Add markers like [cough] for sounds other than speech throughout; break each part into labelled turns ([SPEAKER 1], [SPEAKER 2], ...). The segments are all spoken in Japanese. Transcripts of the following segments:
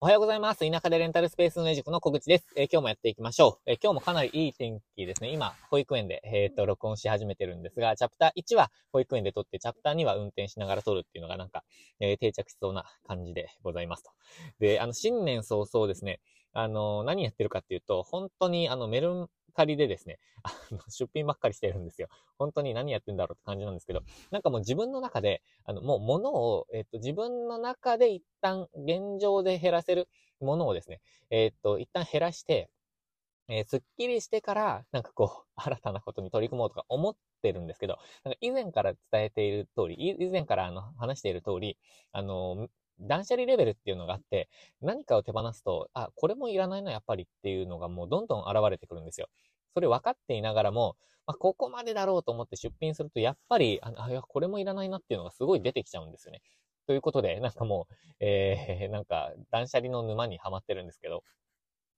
[SPEAKER 1] おはようございます。田舎でレンタルスペース運営塾の小口です。えー今日もやっていきましょう。えー今日もかなりいい天気ですね。今、保育園で、えーっと、録音し始めてるんですが、チャプター1は保育園で撮って、チャプター2は運転しながら撮るっていうのがなんか、え定着しそうな感じでございますと。で、あの、新年早々ですね、あの、何やってるかっていうと、本当にあの、メルカリでですね、[laughs] あの、出品ばっかりしてるんですよ。本当に何やってんだろうって感じなんですけど、なんかもう自分の中で、あの、もう物を、えっと、自分の中で一旦現状で減らせるものをですね、えっと、一旦減らして、えーすっきりしてから、なんかこう、[laughs] 新たなことに取り組もうとか思ってるんですけど、なんか以前から伝えている通り、以前からあの、話している通り、あの、断捨離レベルっていうのがあって、何かを手放すと、あ、これもいらないな、やっぱりっていうのがもうどんどん現れてくるんですよ。それ分かっていながらも、まあ、ここまでだろうと思って出品すると、やっぱり、あ、いや、これもいらないなっていうのがすごい出てきちゃうんですよね。ということで、なんかもう、えー、なんか、断捨離の沼にはまってるんですけど、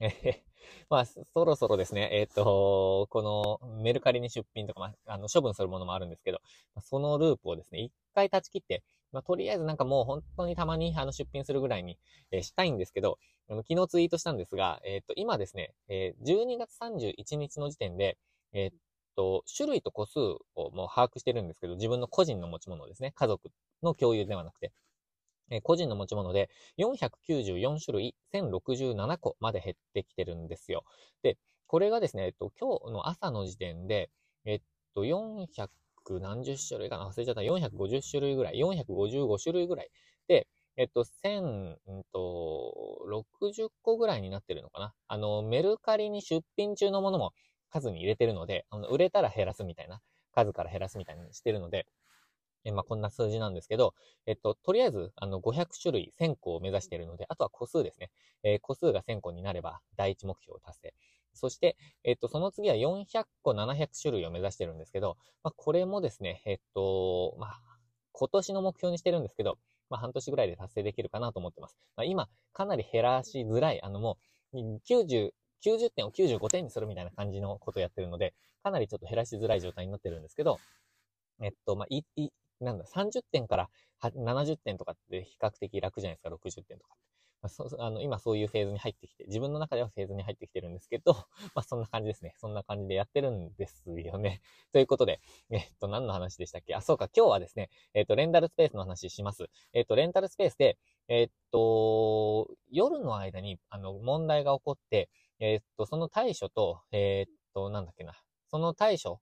[SPEAKER 1] え [laughs] ーまあ、そろそろですね、えっ、と、このメルカリに出品とか、まあ、あの、処分するものもあるんですけど、そのループをですね、一回断ち切って、まあ、とりあえずなんかもう本当にたまにあの出品するぐらいに、えーしたいんですけど、あの昨日ツイートしたんですが、えっ、と、今ですね、えー12月31日の時点で、えっ、と、種類と個数をもう把握してるんですけど、自分の個人の持ち物ですね、家族の共有ではなくて、え個人の持ち物で494種類1067個まで減ってきてるんですよ。で、これがですね、えっと、今日の朝の時点で、えっと、400何十種類かな？忘れちゃった。450種類ぐらい。455種類ぐらい。で、えっと、1000、うんと、60個ぐらいになってるのかな？あの、メルカリに出品中のものも数に入れてるので、あの売れたら減らすみたいな、数から減らすみたいにしてるので、えまあ、こんな数字なんですけど、えっと、とりあえず、あの、500種類1000個を目指しているので、あとは個数ですね。えー個数が1000個になれば、第一目標を達成。そして、えっと、その次は400個700種類を目指してるんですけど、まあ、これもですね、えっと、まあ、今年の目標にしてるんですけど、まあ、半年ぐらいで達成できるかなと思ってます。まあ、今、かなり減らしづらい、あの、もう、90、90点を95点にするみたいな感じのことをやってるので、かなりちょっと減らしづらい状態になってるんですけど、えっと、まあ、い、い、なんだ、30点から70点とかって比較的楽じゃないですか、60点とか。まあ、そあの今そういうフェーズに入ってきて、自分の中ではフェーズに入ってきてるんですけど、[laughs] まあそんな感じですね。そんな感じでやってるんですよね。[laughs] ということで、えっと、何の話でしたっけ？あ、そうか、今日はですね、えっと、レンタルスペースの話します。えっと、レンタルスペースで、えっと、夜の間に、あの、問題が起こって、えっと、その対処と、えっと、なんだっけな、その対処、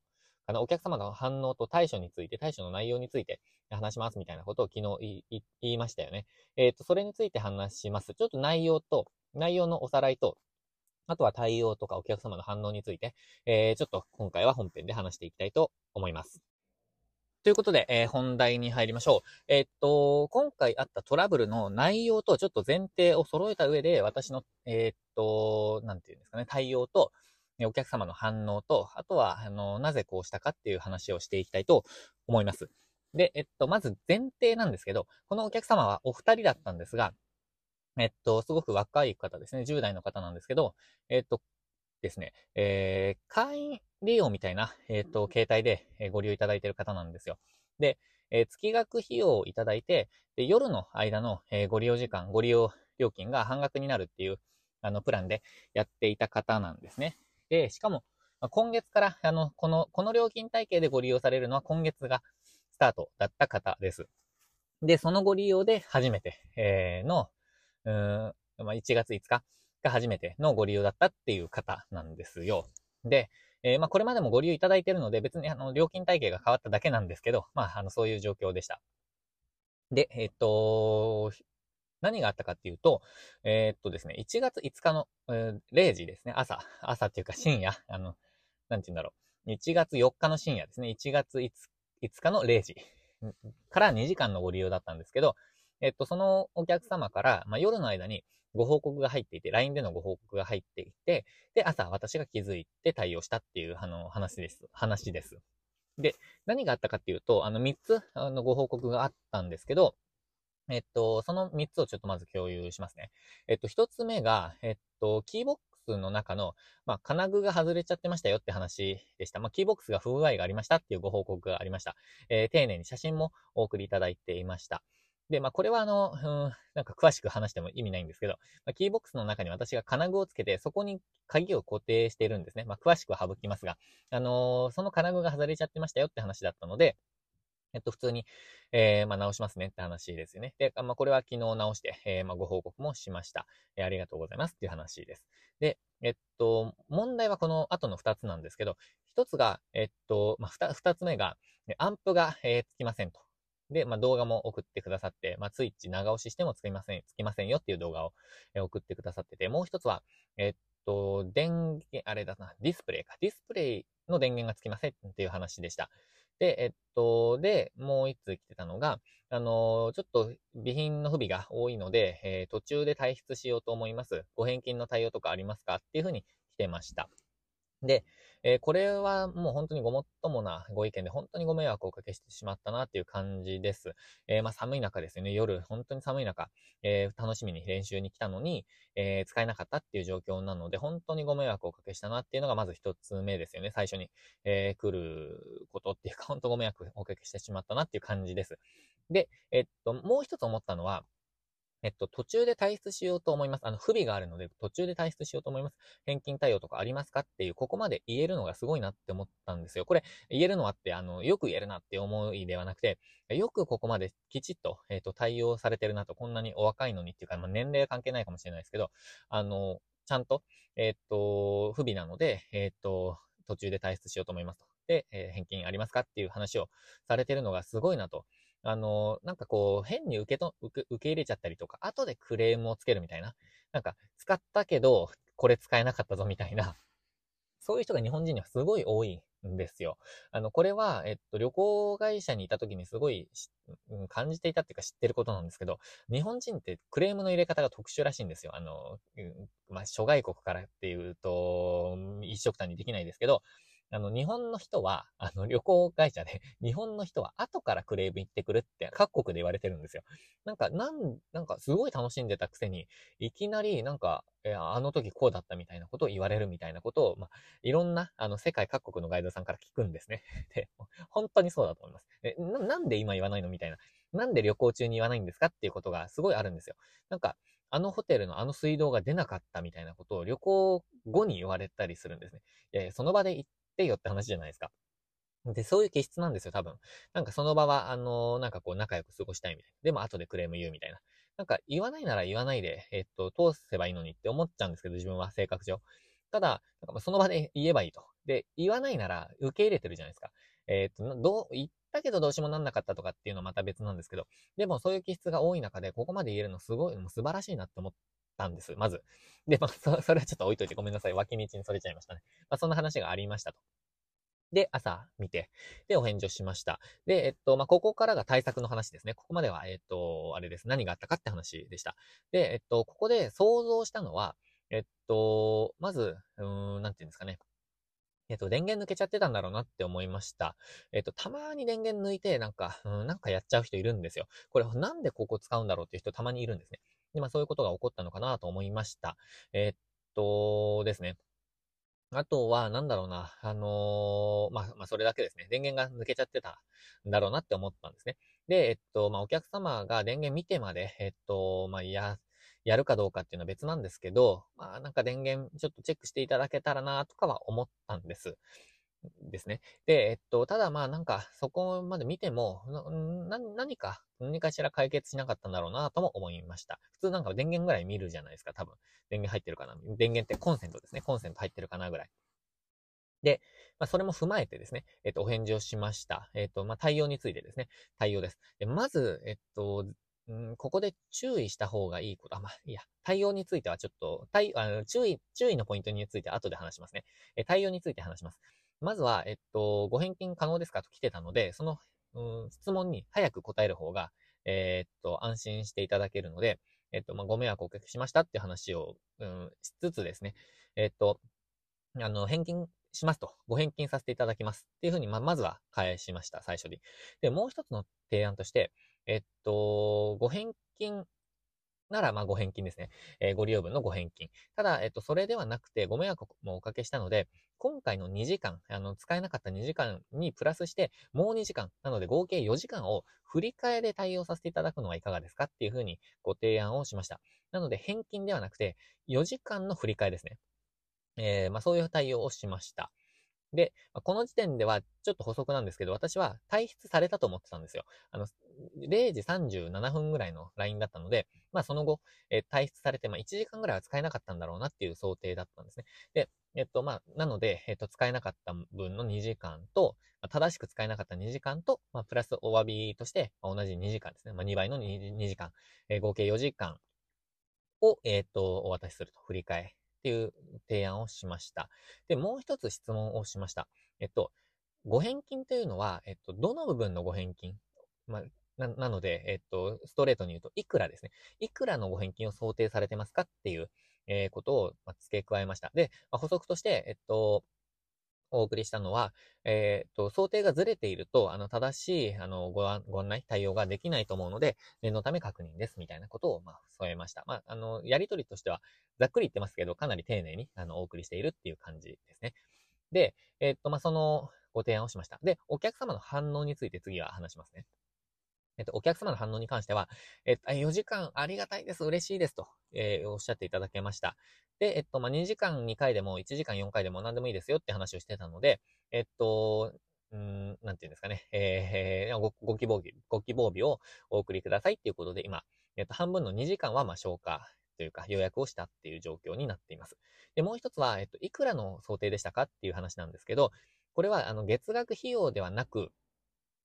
[SPEAKER 1] あの、お客様の反応と対処について、対処の内容について話しますみたいなことを昨日言いましたよね。えっ、と、それについて話します。ちょっと内容と、内容のおさらいと、あとは対応とかお客様の反応について、えー、ちょっと今回は本編で話していきたいと思います。ということで、えー本題に入りましょう。えーっと、今回あったトラブルの内容とちょっと前提を揃えた上で、私の、えーっと、なんていうんですかね、対応と、お客様の反応と、あとは、あの、なぜこうしたかっていう話をしていきたいと思います。で、えっと、まず前提なんですけど、このお客様はお二人だったんですが、えっと、すごく若い方ですね、10代の方なんですけど、えっと、ですね、えー、会員利用みたいな、えっと、携帯でご利用いただいている方なんですよ。で、えー月額費用をいただいて、で、夜の間の、えーご利用時間、ご利用料金が半額になるっていう、あの、プランでやっていた方なんですね。で、しかも、今月から、あの、この、この料金体系でご利用されるのは今月がスタートだった方です。で、そのご利用で初めて、えーの、うん、まあ、1月5日が初めてのご利用だったっていう方なんですよ。で、えーまあ、これまでもご利用いただいてるので、別にあの、料金体系が変わっただけなんですけど、まあ、あの、そういう状況でした。で、えっと、何があったかっていうと、えーっとですね、1月5日の、えー0時ですね、朝、朝っていうか深夜、あの、なんて言うんだろう。1月4日の深夜ですね、1月 5, 5日の0時から2時間のご利用だったんですけど、えっと、そのお客様から、まあ、夜の間にご報告が入っていて、LINE でのご報告が入っていて、で、朝私が気づいて対応したっていう、あの、話です。話です。で、何があったかっていうと、あの、3つ、あの、ご報告があったんですけど、えっと、その3つをちょっとまず共有しますね。えっと、1つ目が、えっと、キーボックスの中の、まあ、金具が外れちゃってましたよって話でした。まあ、キーボックスが不具合がありましたっていうご報告がありました。えー丁寧に写真もお送りいただいていました。で、まあ、これはあの、うん、なんか詳しく話しても意味ないんですけど、まあ、キーボックスの中に私が金具をつけて、そこに鍵を固定してるんですね。まあ、詳しくは省きますが、あのー、その金具が外れちゃってましたよって話だったので、えっと、普通に、えー、まあ、直しますねって話ですよね。で、まあ、これは昨日直して、えー、まあ、ご報告もしました。えー、ありがとうございますっていう話です。で、えっと、問題はこの後の二つなんですけど、一つが、えっと、まあ、二つ目が、アンプが、えー、つきませんと。で、まあ、動画も送ってくださって、まあ、ツイッチ長押ししてもつきません、つきませんよっていう動画を、送ってくださってて、もう一つは、えっと、電源、あれだな、ディスプレイか。ディスプレイの電源がつきませんっていう話でした。で、えっと、で、もう一通来てたのが、あの、ちょっと備品の不備が多いので、えー、途中で退出しようと思います。ご返金の対応とかありますか？っていうふうに来てました。で、えー、これはもう本当にごもっともなご意見で本当にご迷惑をおかけしてしまったなっていう感じです。えー、まあ寒い中ですよね。夜、本当に寒い中、えー、楽しみに練習に来たのに、え使えなかったっていう状況なので、本当にご迷惑をおかけしたなっていうのがまず一つ目ですよね。最初に、え来ることっていうか、本当ご迷惑をおかけしてしまったなっていう感じです。で、えっと、もう一つ思ったのは、えっと、途中で退出しようと思います。あの、不備があるので、途中で退出しようと思います。返金対応とかありますかっていう、ここまで言えるのがすごいなって思ったんですよ。これ、言えるのはって、あの、よく言えるなって思いではなくて、よくここまできちっと、えっと、対応されてるなと、こんなにお若いのにっていうか、まあ、年齢関係ないかもしれないですけど、あの、ちゃんと、えっと、不備なので、えっと、途中で退出しようと思いますと。で、えー、返金ありますかっていう話をされてるのがすごいなと。あの、なんかこう、変に受けと、受け受け入れちゃったりとか、後でクレームをつけるみたいな。なんか、使ったけど、これ使えなかったぞみたいな。そういう人が日本人にはすごい多いんですよ。あの、これは、えっと、旅行会社にいた時にすごい、感じていたっていうか知ってることなんですけど、日本人ってクレームの入れ方が特殊らしいんですよ。あの、まあ、諸外国からっていうと、一色単にできないですけど、あの、日本の人は、あの、旅行会社で、[laughs] 日本の人は後からクレーム行ってくるって各国で言われてるんですよ。なんか、なん、なんかすごい楽しんでたくせに、いきなりなんか、えあの時こうだったみたいなことを言われるみたいなことを、まあ、いろんな、あの、世界各国のガイドさんから聞くんですね。[laughs] で、本当にそうだと思います。えななんで今言わないのみたいな。なんで旅行中に言わないんですかっていうことがすごいあるんですよ。なんか、あのホテルのあの水道が出なかったみたいなことを旅行後に言われたりするんですね。いやその場で言っってよって話じゃないですか。で、そういう気質なんですよ、多分。なんかその場は、あのー、なんかこう仲良く過ごしたいみたいな。でも後でクレーム言うみたいな。なんか言わないなら言わないで、えっと、通せばいいのにって思っちゃうんですけど、自分は性格上。ただ、なんかその場で言えばいいと。で、言わないなら受け入れてるじゃないですか。えっと、どう、言ったけどどうしようもなんなかったとかっていうのはまた別なんですけど、でもそういう気質が多い中で、ここまで言えるのすごい、もう素晴らしいなって思ったんです、まず。で、まあ、そ、[laughs] それはちょっと置いといてごめんなさい。脇道にそれちゃいましたね。まあ、そんな話がありましたと。で、朝見て、で、お返事をしました。で、えっと、まあ、ここからが対策の話ですね。ここまでは、えっと、あれです。何があったかって話でした。で、えっと、ここで想像したのは、えっと、まず、うーん、なんていうんですかね。えっと、電源抜けちゃってたんだろうなって思いました。えっと、たまに電源抜いて、なんか、うん、なんかやっちゃう人いるんですよ。これ、なんでここ使うんだろうっていう人たまにいるんですね。で、まあ、そういうことが起こったのかなと思いました。えっとですね。あとは、なんだろうな、あのー、まあ、まあ、それだけですね。電源が抜けちゃってたんだろうなって思ったんですね。で、えっと、まあ、お客様が電源見てまで、えっと、まあ、や、やるかどうかっていうのは別なんですけど、まあ、なんか電源ちょっとチェックしていただけたらな、とかは思ったんです。ですね。で、えっと、ただまあなんかそこまで見ても、何か、何かしら解決しなかったんだろうなとも思いました。普通なんか電源ぐらい見るじゃないですか、多分。電源入ってるかな。電源ってコンセントですね。コンセント入ってるかなぐらい。で、まあ、それも踏まえてですね、えっと、お返事をしました。えっと、まあ、対応についてですね。対応です。でまず、えっと、ここで注意した方がいいこと、あ、まあ、いや、対応についてはちょっと、対、あの注意、注意のポイントについて後で話しますね。え対応について話します。まずは、えっと、ご返金可能ですか？と来てたので、その、うん、質問に早く答える方が、えー、っと、安心していただけるので、えっと、まあ、ご迷惑をおかけしましたっていう話を、うん、しつつですね、えっと、あの、返金しますと、ご返金させていただきますっていうふうに、ま、まずは返しました、最初に。で、もう一つの提案として、えっと、ご返金なら、まあ、ご返金ですね。えー、ご利用分のご返金。ただ、えっと、それではなくて、ご迷惑もおかけしたので、今回の2時間、あの、使えなかった2時間にプラスして、もう2時間、なので合計4時間を振り替えで対応させていただくのはいかがですかっていうふうにご提案をしました。なので、返金ではなくて、4時間の振り替えですね。えー、まあ、そういう対応をしました。で、この時点ではちょっと補足なんですけど、私は退出されたと思ってたんですよ。あの、0時37分ぐらいの LINE だったので、まあその後、え、退出されて、まあ1時間ぐらいは使えなかったんだろうなっていう想定だったんですね。で、えっと、まあ、なので、えっと、使えなかった分の2時間と、ま、正しく使えなかった2時間と、まあ、プラスお詫びとして、ま、同じ2時間ですね。まあ、2倍の 2, 2時間、えー、合計4時間を、えっと、お渡しすると、振り替えっていう提案をしました。で、もう一つ質問をしました。えっと、ご返金というのは、えっと、どの部分のご返金？まあ、な、なので、えっと、ストレートに言うと、いくらですね。いくらのご返金を想定されてますかっていう、えー、ことを、ま付け加えました。で、まあ、補足として、えっと、お送りしたのは、えっ、と、想定がずれていると、あの、正しい、あの、ご案、ご案内、対応ができないと思うので、念のため確認です、みたいなことを、まあ、添えました。まあ、あの、やりとりとしては、ざっくり言ってますけど、かなり丁寧に、あの、お送りしているっていう感じですね。で、えっ、と、まあ、その、ご提案をしました。で、お客様の反応について次は話しますね。えっと、お客様の反応に関しては、えっと、4時間ありがたいです、嬉しいですと、えー、おっしゃっていただけました。で、えっと、まあ、2時間2回でも、1時間4回でも何でもいいですよって話をしてたので、えっと、うん、なんていうんですかね、えー、ご、ご希望日、ご希望日をお送りくださいっていうことで、今、えっと、半分の2時間は、ま、消化というか予約をしたっていう状況になっています。で、もう一つは、えっと、いくらの想定でしたかっていう話なんですけど、これは、あの、月額費用ではなく、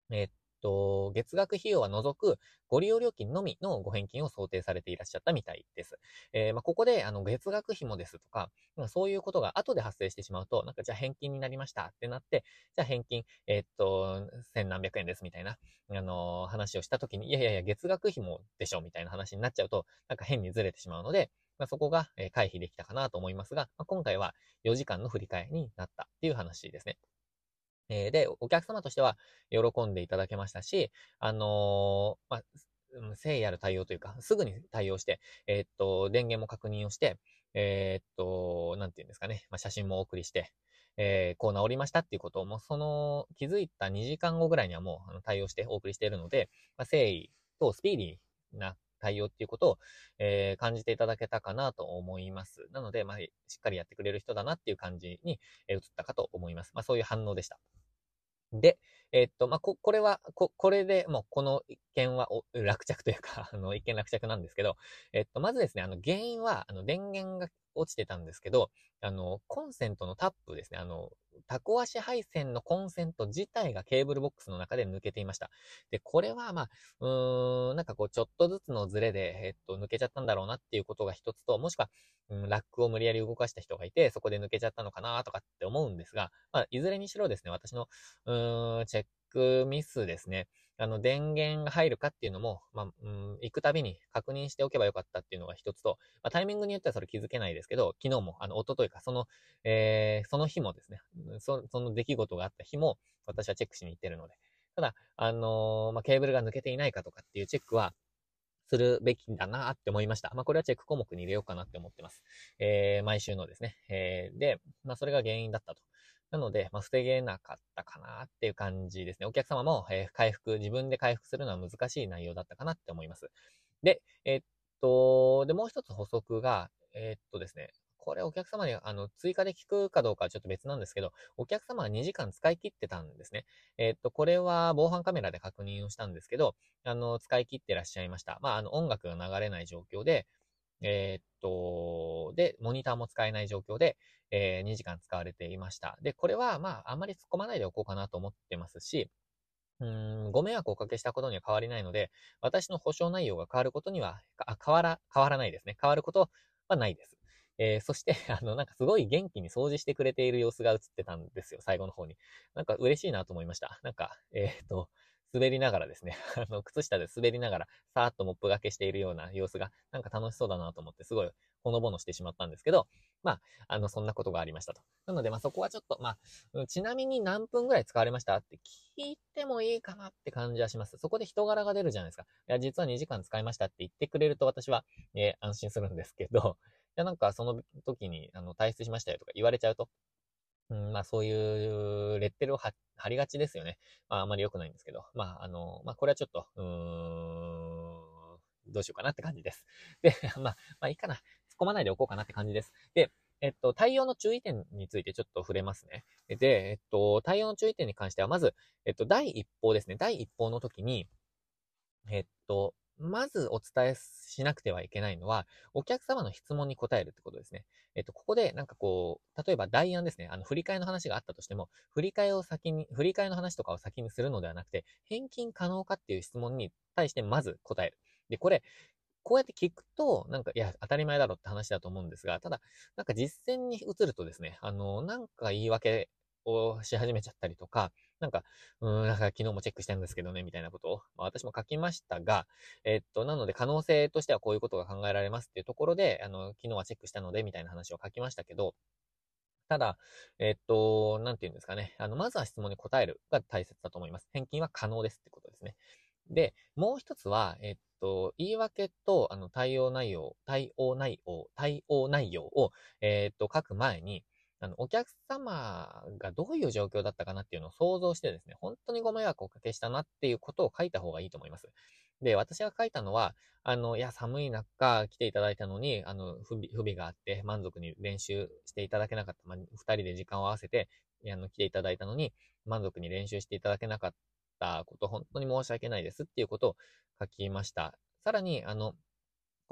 [SPEAKER 1] えっと、月額費用は除くご利用料金のみのご返金を想定されていらっしゃったみたいです。えー、まあ、ここで、あの、月額費もですとか、まあ、そういうことが後で発生してしまうと、なんかじゃあ返金になりましたってなって、じゃあ返金、えー、っと、千何百円ですみたいな、あのー、話をしたときに、いやいやいや、月額費もでしょみたいな話になっちゃうと、なんか変にずれてしまうので、まあ、そこが回避できたかなと思いますが、まあ、今回は4時間の振り替えになったっていう話ですね。えー、で、お客様としては喜んでいただけましたし、あのー、まあ、誠意ある対応というか、すぐに対応して、えー、っと、電源も確認をして、え、っと、なんていうんですかね、まあ、写真もお送りして、えー、こう治りましたっていうことを、もうその気づいた2時間後ぐらいにはもう対応してお送りしているので、まあ、誠意とスピーディーな対応っていうことを、えー、感じていただけたかなと思います。なので、まあ、しっかりやってくれる人だなっていう感じに、えー、移ったかと思います。まあ、そういう反応でした。で、え、っと、まあ、こ、これは、こ、これでもうこの一件は落着というか、[laughs] あの、一見落着なんですけど、えっと、まずですね、あの、原因は、あの、電源が落ちてたんですけど、あの、コンセントのタップですね、あの、タコ足配線のコンセント自体がケーブルボックスの中で抜けていました。で、これは、まあ、うーん、なんかこう、ちょっとずつのズレで、えっと、抜けちゃったんだろうなっていうことが一つと、もしくは、うん、ラックを無理やり動かした人がいて、そこで抜けちゃったのかなとかって思うんですが、まあ、いずれにしろですね、私の、うーん、チェックミスですね。あの、電源が入るかっていうのも、まあ、うん、行くたびに確認しておけばよかったっていうのが一つと、まあ、タイミングによってはそれ気づけないですけど、昨日も、あの、一昨日か、その、えー、その日もですね、そその出来事があった日も、私はチェックしに行ってるので。ただ、あのー、まあ、ケーブルが抜けていないかとかっていうチェックは、するべきだなって思いました。まあ、これはチェック項目に入れようかなって思ってます。えー、毎週のですね。えー、で、まあ、それが原因だったと。なので、まあ、防げなかったかなっていう感じですね。お客様も、えー、回復、自分で回復するのは難しい内容だったかなって思います。で、えー、っと、で、もう一つ補足が、えー、っとですね、これお客様にあの追加で聞くかどうかはちょっと別なんですけど、お客様は2時間使い切ってたんですね。えー、っと、これは防犯カメラで確認をしたんですけど、あの、使い切ってらっしゃいました。まあ、あの、音楽が流れない状況で、えー、っと、で、モニターも使えない状況で、えー、2時間使われていました。で、これは、まあ、あんまり突っ込まないでおこうかなと思ってますし、うん、ご迷惑をおかけしたことには変わりないので、私の保証内容が変わることには、変わら、変わらないですね。変わることはないです。えー、そして、[laughs] あの、なんかすごい元気に掃除してくれている様子が映ってたんですよ、最後の方に。なんか嬉しいなと思いました。なんか、えっ、と、滑りながらですね、[laughs] あの、靴下で滑りながら、さーっとモップがけしているような様子が、なんか楽しそうだなと思って、すごいほのぼのしてしまったんですけど、まあ、あの、そんなことがありましたと。なので、まあ、そこはちょっと、まあ、ちなみに何分ぐらい使われましたって聞いてもいいかなって感じはします。そこで人柄が出るじゃないですか。いや、実は2時間使いましたって言ってくれると私は、えー、安心するんですけど、いや、なんかその時に、あの、退出しましたよとか言われちゃうと、うん、まあそういうレッテルを貼りがちですよね。まああまり良くないんですけど。まああの、まあこれはちょっと、うーん、どうしようかなって感じです。[laughs] で、[laughs] まあ、まあいいかな。突っ込まないでおこうかなって感じです。で、えっと、対応の注意点についてちょっと触れますね。で、えっと、対応の注意点に関しては、まず、えっと、第一報ですね。第一報の時に、えっと、まずお伝えしなくてはいけないのは、お客様の質問に答えるってことですね。えっと、ここでなんかこう、例えば代案ですね。あの、振り替えの話があったとしても、振り替えを先に、振り替えの話とかを先にするのではなくて、返金可能かっていう質問に対してまず答える。で、これ、こうやって聞くと、なんか、いや、当たり前だろって話だと思うんですが、ただ、なんか実践に移るとですね、あの、なんか言い訳をし始めちゃったりとか、なんか、うん、なんか昨日もチェックしたんですけどね、みたいなことを、まあ、私も書きましたが、えっと、なので可能性としてはこういうことが考えられますっていうところで、あの、昨日はチェックしたので、みたいな話を書きましたけど、ただ、えっと、なんて言うんですかね。あの、まずは質問に答えるが大切だと思います。返金は可能ですってことですね。で、もう一つは、えっと、言い訳と、あの、対応内容、対応内容、対応内容を、えっと、書く前に、あの、お客様がどういう状況だったかなっていうのを想像してですね、本当にご迷惑をおかけしたなっていうことを書いた方がいいと思います。で、私が書いたのは、あの、いや、寒い中来ていただいたのに、あの、不備、不備があって満足に練習していただけなかった。まあ、二人で時間を合わせて、あの、来ていただいたのに、満足に練習していただけなかったこと、本当に申し訳ないですっていうことを書きました。さらに、あの、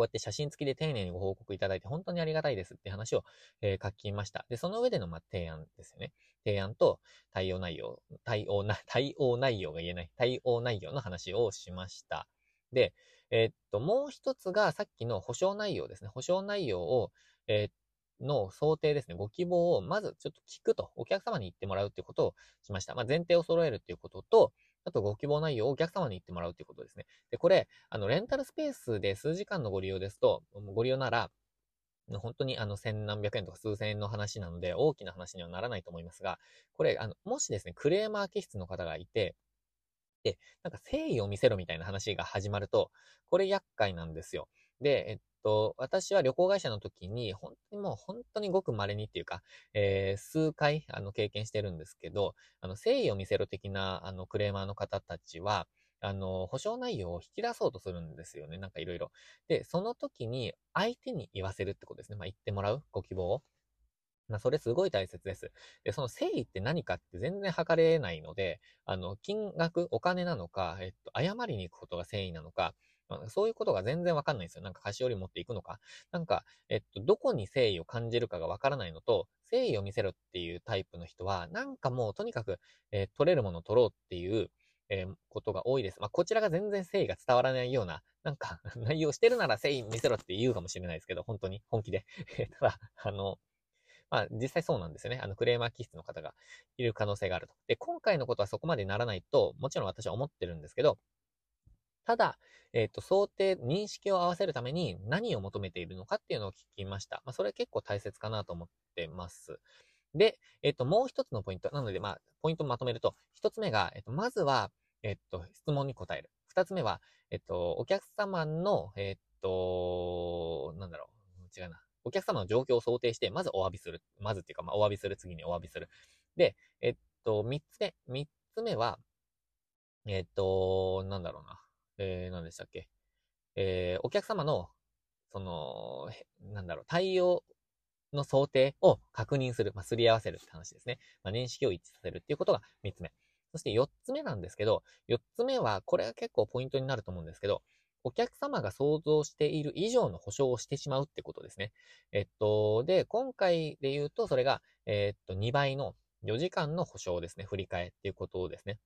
[SPEAKER 1] こうやって写真付きで丁寧にご報告いただいて本当にありがたいですって話を、えー、書きました。で、その上での、まあ、提案ですよね。提案と対応内容、対応な、[laughs] 対応内容が言えない、対応内容の話をしました。で、えー、っと、もう一つがさっきの保証内容ですね。保証内容を、えー、の想定ですね、ご希望をまずちょっと聞くと、お客様に言ってもらうっていうことをしました。まあ、前提を揃えるっていうことと、あとご希望内容をお客様に言ってもらうということですね。で、これ、あの、レンタルスペースで数時間のご利用ですと、ご利用なら、本当にあの千何百円とか数千円の話なので大きな話にはならないと思いますが、これ、あの、もしですね、クレーマー気質の方がいて、で、なんか誠意を見せろみたいな話が始まると、これ厄介なんですよ。で、えっと、私は旅行会社の時に、本当にもう本当にごく稀にっていうか、えー、数回、あの、経験してるんですけど、あの、誠意を見せろ的な、あの、クレーマーの方たちは、あの、保証内容を引き出そうとするんですよね。なんかいろいろ。で、その時に相手に言わせるってことですね。まあ、言ってもらうご希望を。まあ、それすごい大切です。で、その誠意って何かって全然測れないので、あの、金額、お金なのか、えっと、謝りに行くことが誠意なのか、まそういうことが全然わかんないんですよ。なんか菓子折り持っていくのか。なんか、えっと、どこに誠意を感じるかがわからないのと、誠意を見せろっていうタイプの人は、なんかもうとにかく、えー、取れるものを取ろうっていう、えー、ことが多いです。まあ、こちらが全然誠意が伝わらないような、なんか、[laughs] 内容してるなら誠意見せろって言うかもしれないですけど、本当に、本気で。[laughs] ただ、あの、まあ、実際そうなんですよね。あの、クレーマー気質の方がいる可能性があると。で、今回のことはそこまでならないと、もちろん私は思ってるんですけど、ただ、えっ、ー、と、想定、認識を合わせるために何を求めているのかっていうのを聞きました。まあ、それ結構大切かなと思ってます。で、えっ、ー、と、もう一つのポイント。なので、まあ、ポイントをまとめると、一つ目が、えっ、ー、と、まずは、えっと、質問に答える。二つ目は、えっと、お客様の、えっと、なんだろう、違うな。お客様の状況を想定して、まずお詫びする。まずっていうか、まあ、お詫びする。次にお詫びする。で、えっと、三つ目。三つ目は、えっと、なんだろうな。えー、何でしたっけ？えー、お客様の、その、なんだろう、対応の想定を確認する。まあ、すり合わせるって話ですね。まあ、認識を一致させるっていうことが三つ目。そして四つ目なんですけど、四つ目は、これが結構ポイントになると思うんですけど、お客様が想像している以上の保証をしてしまうってことですね。えっと、で、今回で言うと、それが、えっと、2倍の4時間の保証ですね。振り替えっていうことをですね。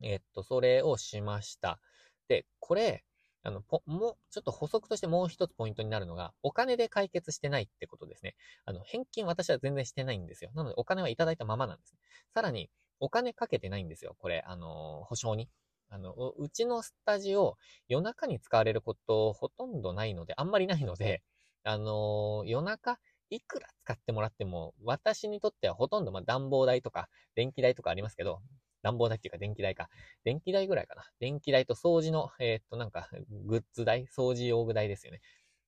[SPEAKER 1] えっと、それをしました。で、これ、あの、もう、ちょっと補足としてもう一つポイントになるのが、お金で解決してないってことですね。あの、返金私は全然してないんですよ。なので、お金はいただいたままなんです。さらに、お金かけてないんですよ。これ、あの、保証に。あの、うちのスタジオ、夜中に使われることほとんどないので、あんまりないので、あの、夜中、いくら使ってもらっても、私にとってはほとんど、まあ暖房代とか、電気代とかありますけど、暖房代っていうか電気代か。電気代ぐらいかな。電気代と掃除の、えー、っと、なんか、グッズ代、掃除用具代ですよね。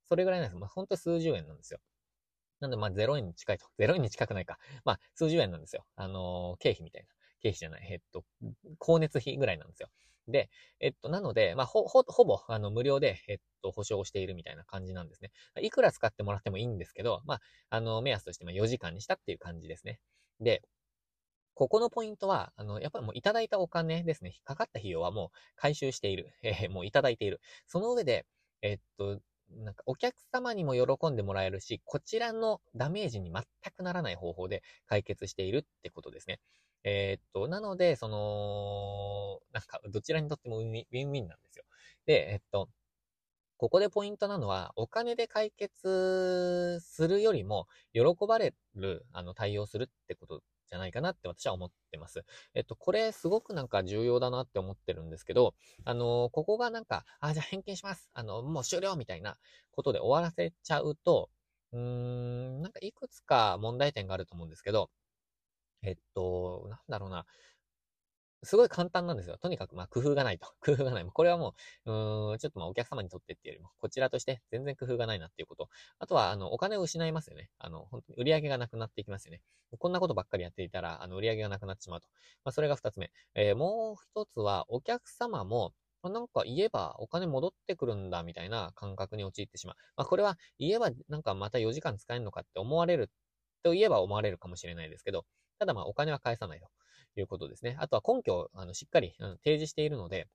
[SPEAKER 1] それぐらいなんです。まあ、ほんと数十円なんですよ。なんで、まあ、0円に近いと。0円に近くないか。まあ、数十円なんですよ。あのー、経費みたいな。経費じゃない。えっと、光熱費ぐらいなんですよ。で、えっと、なので、まあ、ほ、ほ、ほぼ、あの、無料で、えっと、保証しているみたいな感じなんですね。いくら使ってもらってもいいんですけど、まあ、あの、目安として、ま4時間にしたっていう感じですね。で、ここのポイントは、あの、やっぱりもういただいたお金ですね。かかった費用はもう回収している。[laughs] えー、もういただいている。その上で、えっと、なんかお客様にも喜んでもらえるし、こちらのダメージに全くならない方法で解決しているってことですね。えー、っと、なので、その、なんか、どちらにとってもウィンウィンなんですよ。で、えっと、ここでポイントなのは、お金で解決するよりも、喜ばれる、あの、対応するってことじゃないかなって私は思ってます。えっと、これすごくなんか重要だなって思ってるんですけど、あの、ここがなんか、あ、じゃあ返金します。あの、もう終了みたいなことで終わらせちゃうと、うーん、なんかいくつか問題点があると思うんですけど、えっと、なんだろうな。すごい簡単なんですよ。とにかく、まあ、工夫がないと。[laughs] 工夫がない。これはもう、うーん、ちょっとまあ、お客様にとってっていうよりも、こちらとして全然工夫がないなっていうこと。あとは、あの、お金を失いますよね。あの、本当に売り上げがなくなっていきますよね。こんなことばっかりやっていたら、あの、売り上げがなくなってしまうと。まあ、それが二つ目。えー、もう一つは、お客様も、なんか言えばお金戻ってくるんだみたいな感覚に陥ってしまう。まあこれは言えばなんかまた4時間使えるのかって思われると言えば思われるかもしれないですけど、ただまあお金は返さないということですね。あとは根拠をあのしっかり、うん、提示しているので、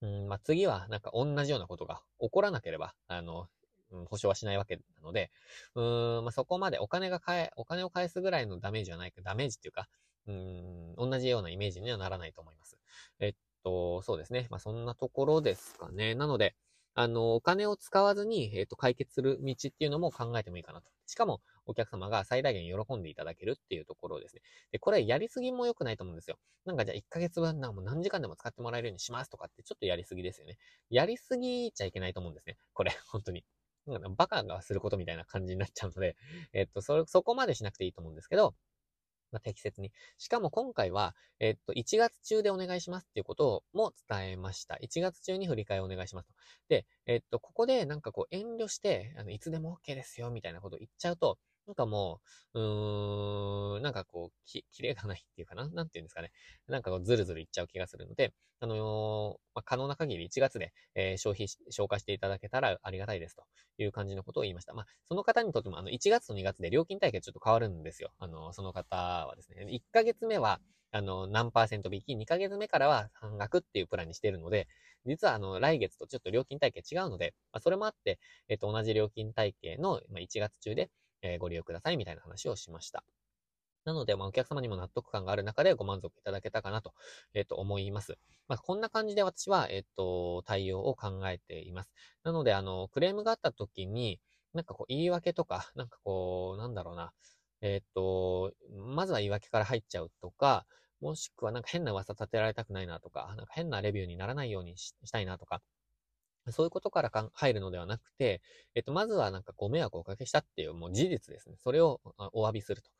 [SPEAKER 1] うんまあ、次はなんか同じようなことが起こらなければ、あの、うん、保証はしないわけなので、うん、まあ、そこまでお金が返、お金を返すぐらいのダメージはないか、ダメージっていうか、うん、同じようなイメージにはならないと思います。えっと、そうですね。まあ、そんなところですかね。なので、あの、お金を使わずに、えっ、と、解決する道っていうのも考えてもいいかなと。しかも、お客様が最大限喜んでいただけるっていうところですね。で、これやりすぎも良くないと思うんですよ。なんかじゃあ1ヶ月分なもう何時間でも使ってもらえるようにしますとかってちょっとやりすぎですよね。やりすぎちゃいけないと思うんですね。これ、[laughs] 本当に。なんかバカがすることみたいな感じになっちゃうので、えっと、そ、そこまでしなくていいと思うんですけど、まあ、適切に。しかも今回は、えっと、1月中でお願いしますっていうことをも伝えました。1月中に振り替えをお願いしますと。で、えっと、ここでなんかこう遠慮して、あの、いつでも OK ですよみたいなことを言っちゃうと、なんかもう、うーん、なんかこう、き、綺麗がないっていうかな？なんていうんですかね。なんかこう、ずるずるいっちゃう気がするので、あのー、まあ、可能な限り1月で、えー、消費、消化していただけたらありがたいですという感じのことを言いました。まあ、その方にとっても、あの、1月と2月で料金体系ちょっと変わるんですよ。あの、その方はですね。1ヶ月目は、あの、何パーセント引き、2ヶ月目からは半額っていうプランにしてるので、実はあの、来月とちょっと料金体系違うので、まあ、それもあって、えっと、同じ料金体系の、ま、1月中で、えー、ご利用くださいみたいな話をしました。なので、まあ、お客様にも納得感がある中でご満足いただけたかなと、えっ、ー、と、思います。まあ、こんな感じで私は、えっ、ー、と、対応を考えています。なので、あの、クレームがあった時に、なんかこう、言い訳とか、なんかこう、なんだろうな、えっ、と、まずは言い訳から入っちゃうとか、もしくはなんか変な噂立てられたくないなとか、なんか変なレビューにならないようにしたいなとか、そういうことからか入るのではなくて、えっと、まずはなんかご迷惑をおかけしたっていうもう事実ですね。それをお詫びすると。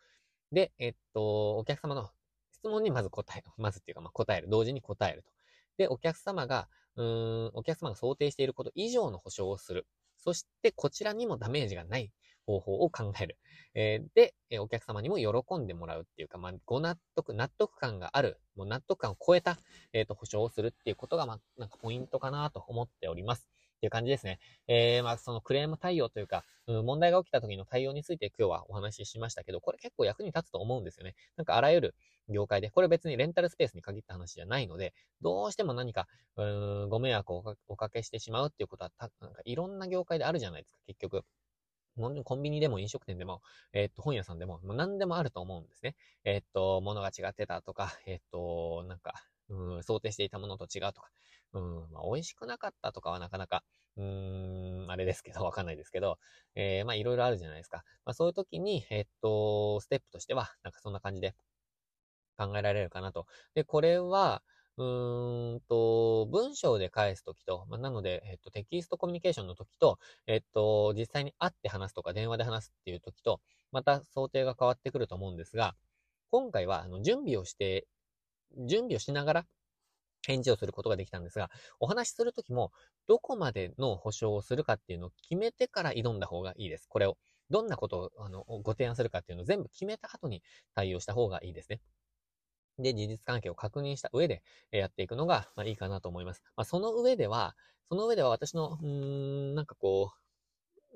[SPEAKER 1] で、えっと、お客様の質問にまず答える。[laughs] まずっていうか、まあ、答える。同時に答えると。で、お客様が、うーん、お客様が想定していること以上の保証をする。そして、こちらにもダメージがない方法を考える。えー、で、えお客様にも喜んでもらうっていうか、まあ、ご納得、納得感がある、もう納得感を超えた、えっ、ー、と、保証をするっていうことが、まあ、なんかポイントかなと思っております。っていう感じですね。えー、まあ、そのクレーム対応というか、うん、問題が起きた時の対応について今日はお話ししましたけど、これ結構役に立つと思うんですよね。なんかあらゆる業界で、これ別にレンタルスペースに限った話じゃないので、どうしても何か、うん、ご迷惑をおかけしてしまうっていうことはた、なんかいろんな業界であるじゃないですか、結局。コンビニでも飲食店でも、えっと、本屋さんでも、何でもあると思うんですね。えっと、物が違ってたとか、えっと、なんか、うん、想定していたものと違うとか、うん、まあ、美味しくなかったとかはなかなか、うーん、あれですけど、わかんないですけど、えー、まあ、いろいろあるじゃないですか。まあ、そういう時に、えっと、ステップとしては、なんかそんな感じで考えられるかなと。で、これは、うーんと、文章で返すときと、まあ、なので、えっと、テキストコミュニケーションのときと、えっと、実際に会って話すとか電話で話すっていうときと、また想定が変わってくると思うんですが、今回は、あの、準備をして、準備をしながら返事をすることができたんですが、お話しするときも、どこまでの保証をするかっていうのを決めてから挑んだ方がいいです。これを。どんなことをあのご提案するかっていうのを全部決めた後に対応した方がいいですね。で、事実関係を確認した上でやっていくのが、まあ、いいかなと思います。まあ、その上では、その上では私の、うーん、なんかこう、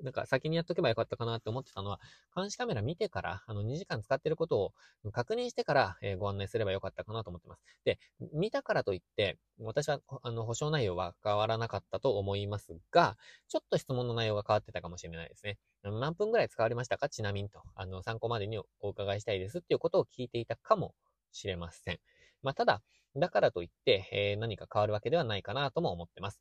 [SPEAKER 1] なんか先にやっとけばよかったかなって思ってたのは、監視カメラ見てから、あの2時間使ってることを確認してから、えー、ご案内すればよかったかなと思ってます。で、見たからといって、私は、あの、保証内容は変わらなかったと思いますが、ちょっと質問の内容が変わってたかもしれないですね。何分ぐらい使われましたか？ちなみにと、あの、参考までにお伺いしたいですっていうことを聞いていたかもしれません。まあ、ただ、だからといって、えー、何か変わるわけではないかなとも思ってます。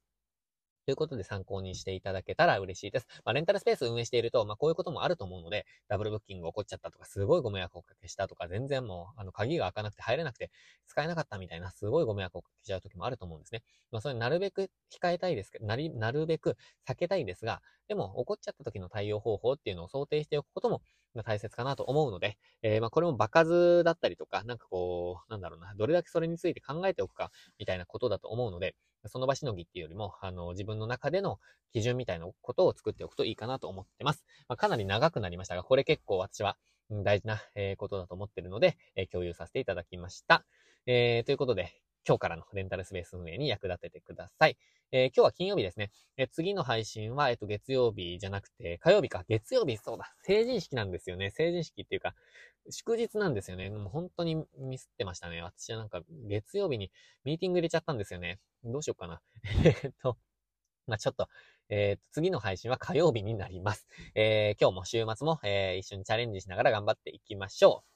[SPEAKER 1] ということで参考にしていただけたら嬉しいです。まあ、レンタルスペース運営していると、まあ、こういうこともあると思うので、ダブルブッキング起こっちゃったとか、すごいご迷惑をおかけしたとか、全然もう、あの、鍵が開かなくて入れなくて、使えなかったみたいな、すごいご迷惑をおかけしちゃう時もあると思うんですね。まあ、それなるべく控えたいですけど、なり、なるべく避けたいですが、でも、起こっちゃった時の対応方法っていうのを想定しておくことも、ま大切かなと思うので、えー、まあ、これも場数だったりとか、なんかこう、なんだろうな、どれだけそれについて考えておくか、みたいなことだと思うので、その場しのぎっていうよりも、あの、自分の中での基準みたいなことを作っておくといいかなと思ってます。まあ、かなり長くなりましたが、これ結構私は大事な、ことだと思ってるので、共有させていただきました。えー、ということで、今日からのレンタルスペース運営に役立ててください。えー、今日は金曜日ですね。えー、次の配信は、えっ、と、月曜日じゃなくて、火曜日か。月曜日、そうだ。成人式なんですよね。成人式っていうか、祝日なんですよね。もう本当にミスってましたね。私はなんか、月曜日にミーティング入れちゃったんですよね。どうしようかな。[laughs] えっと、まあ、ちょっと、えー、次の配信は火曜日になります。えー、今日も週末も、えー、一緒にチャレンジしながら頑張っていきましょう。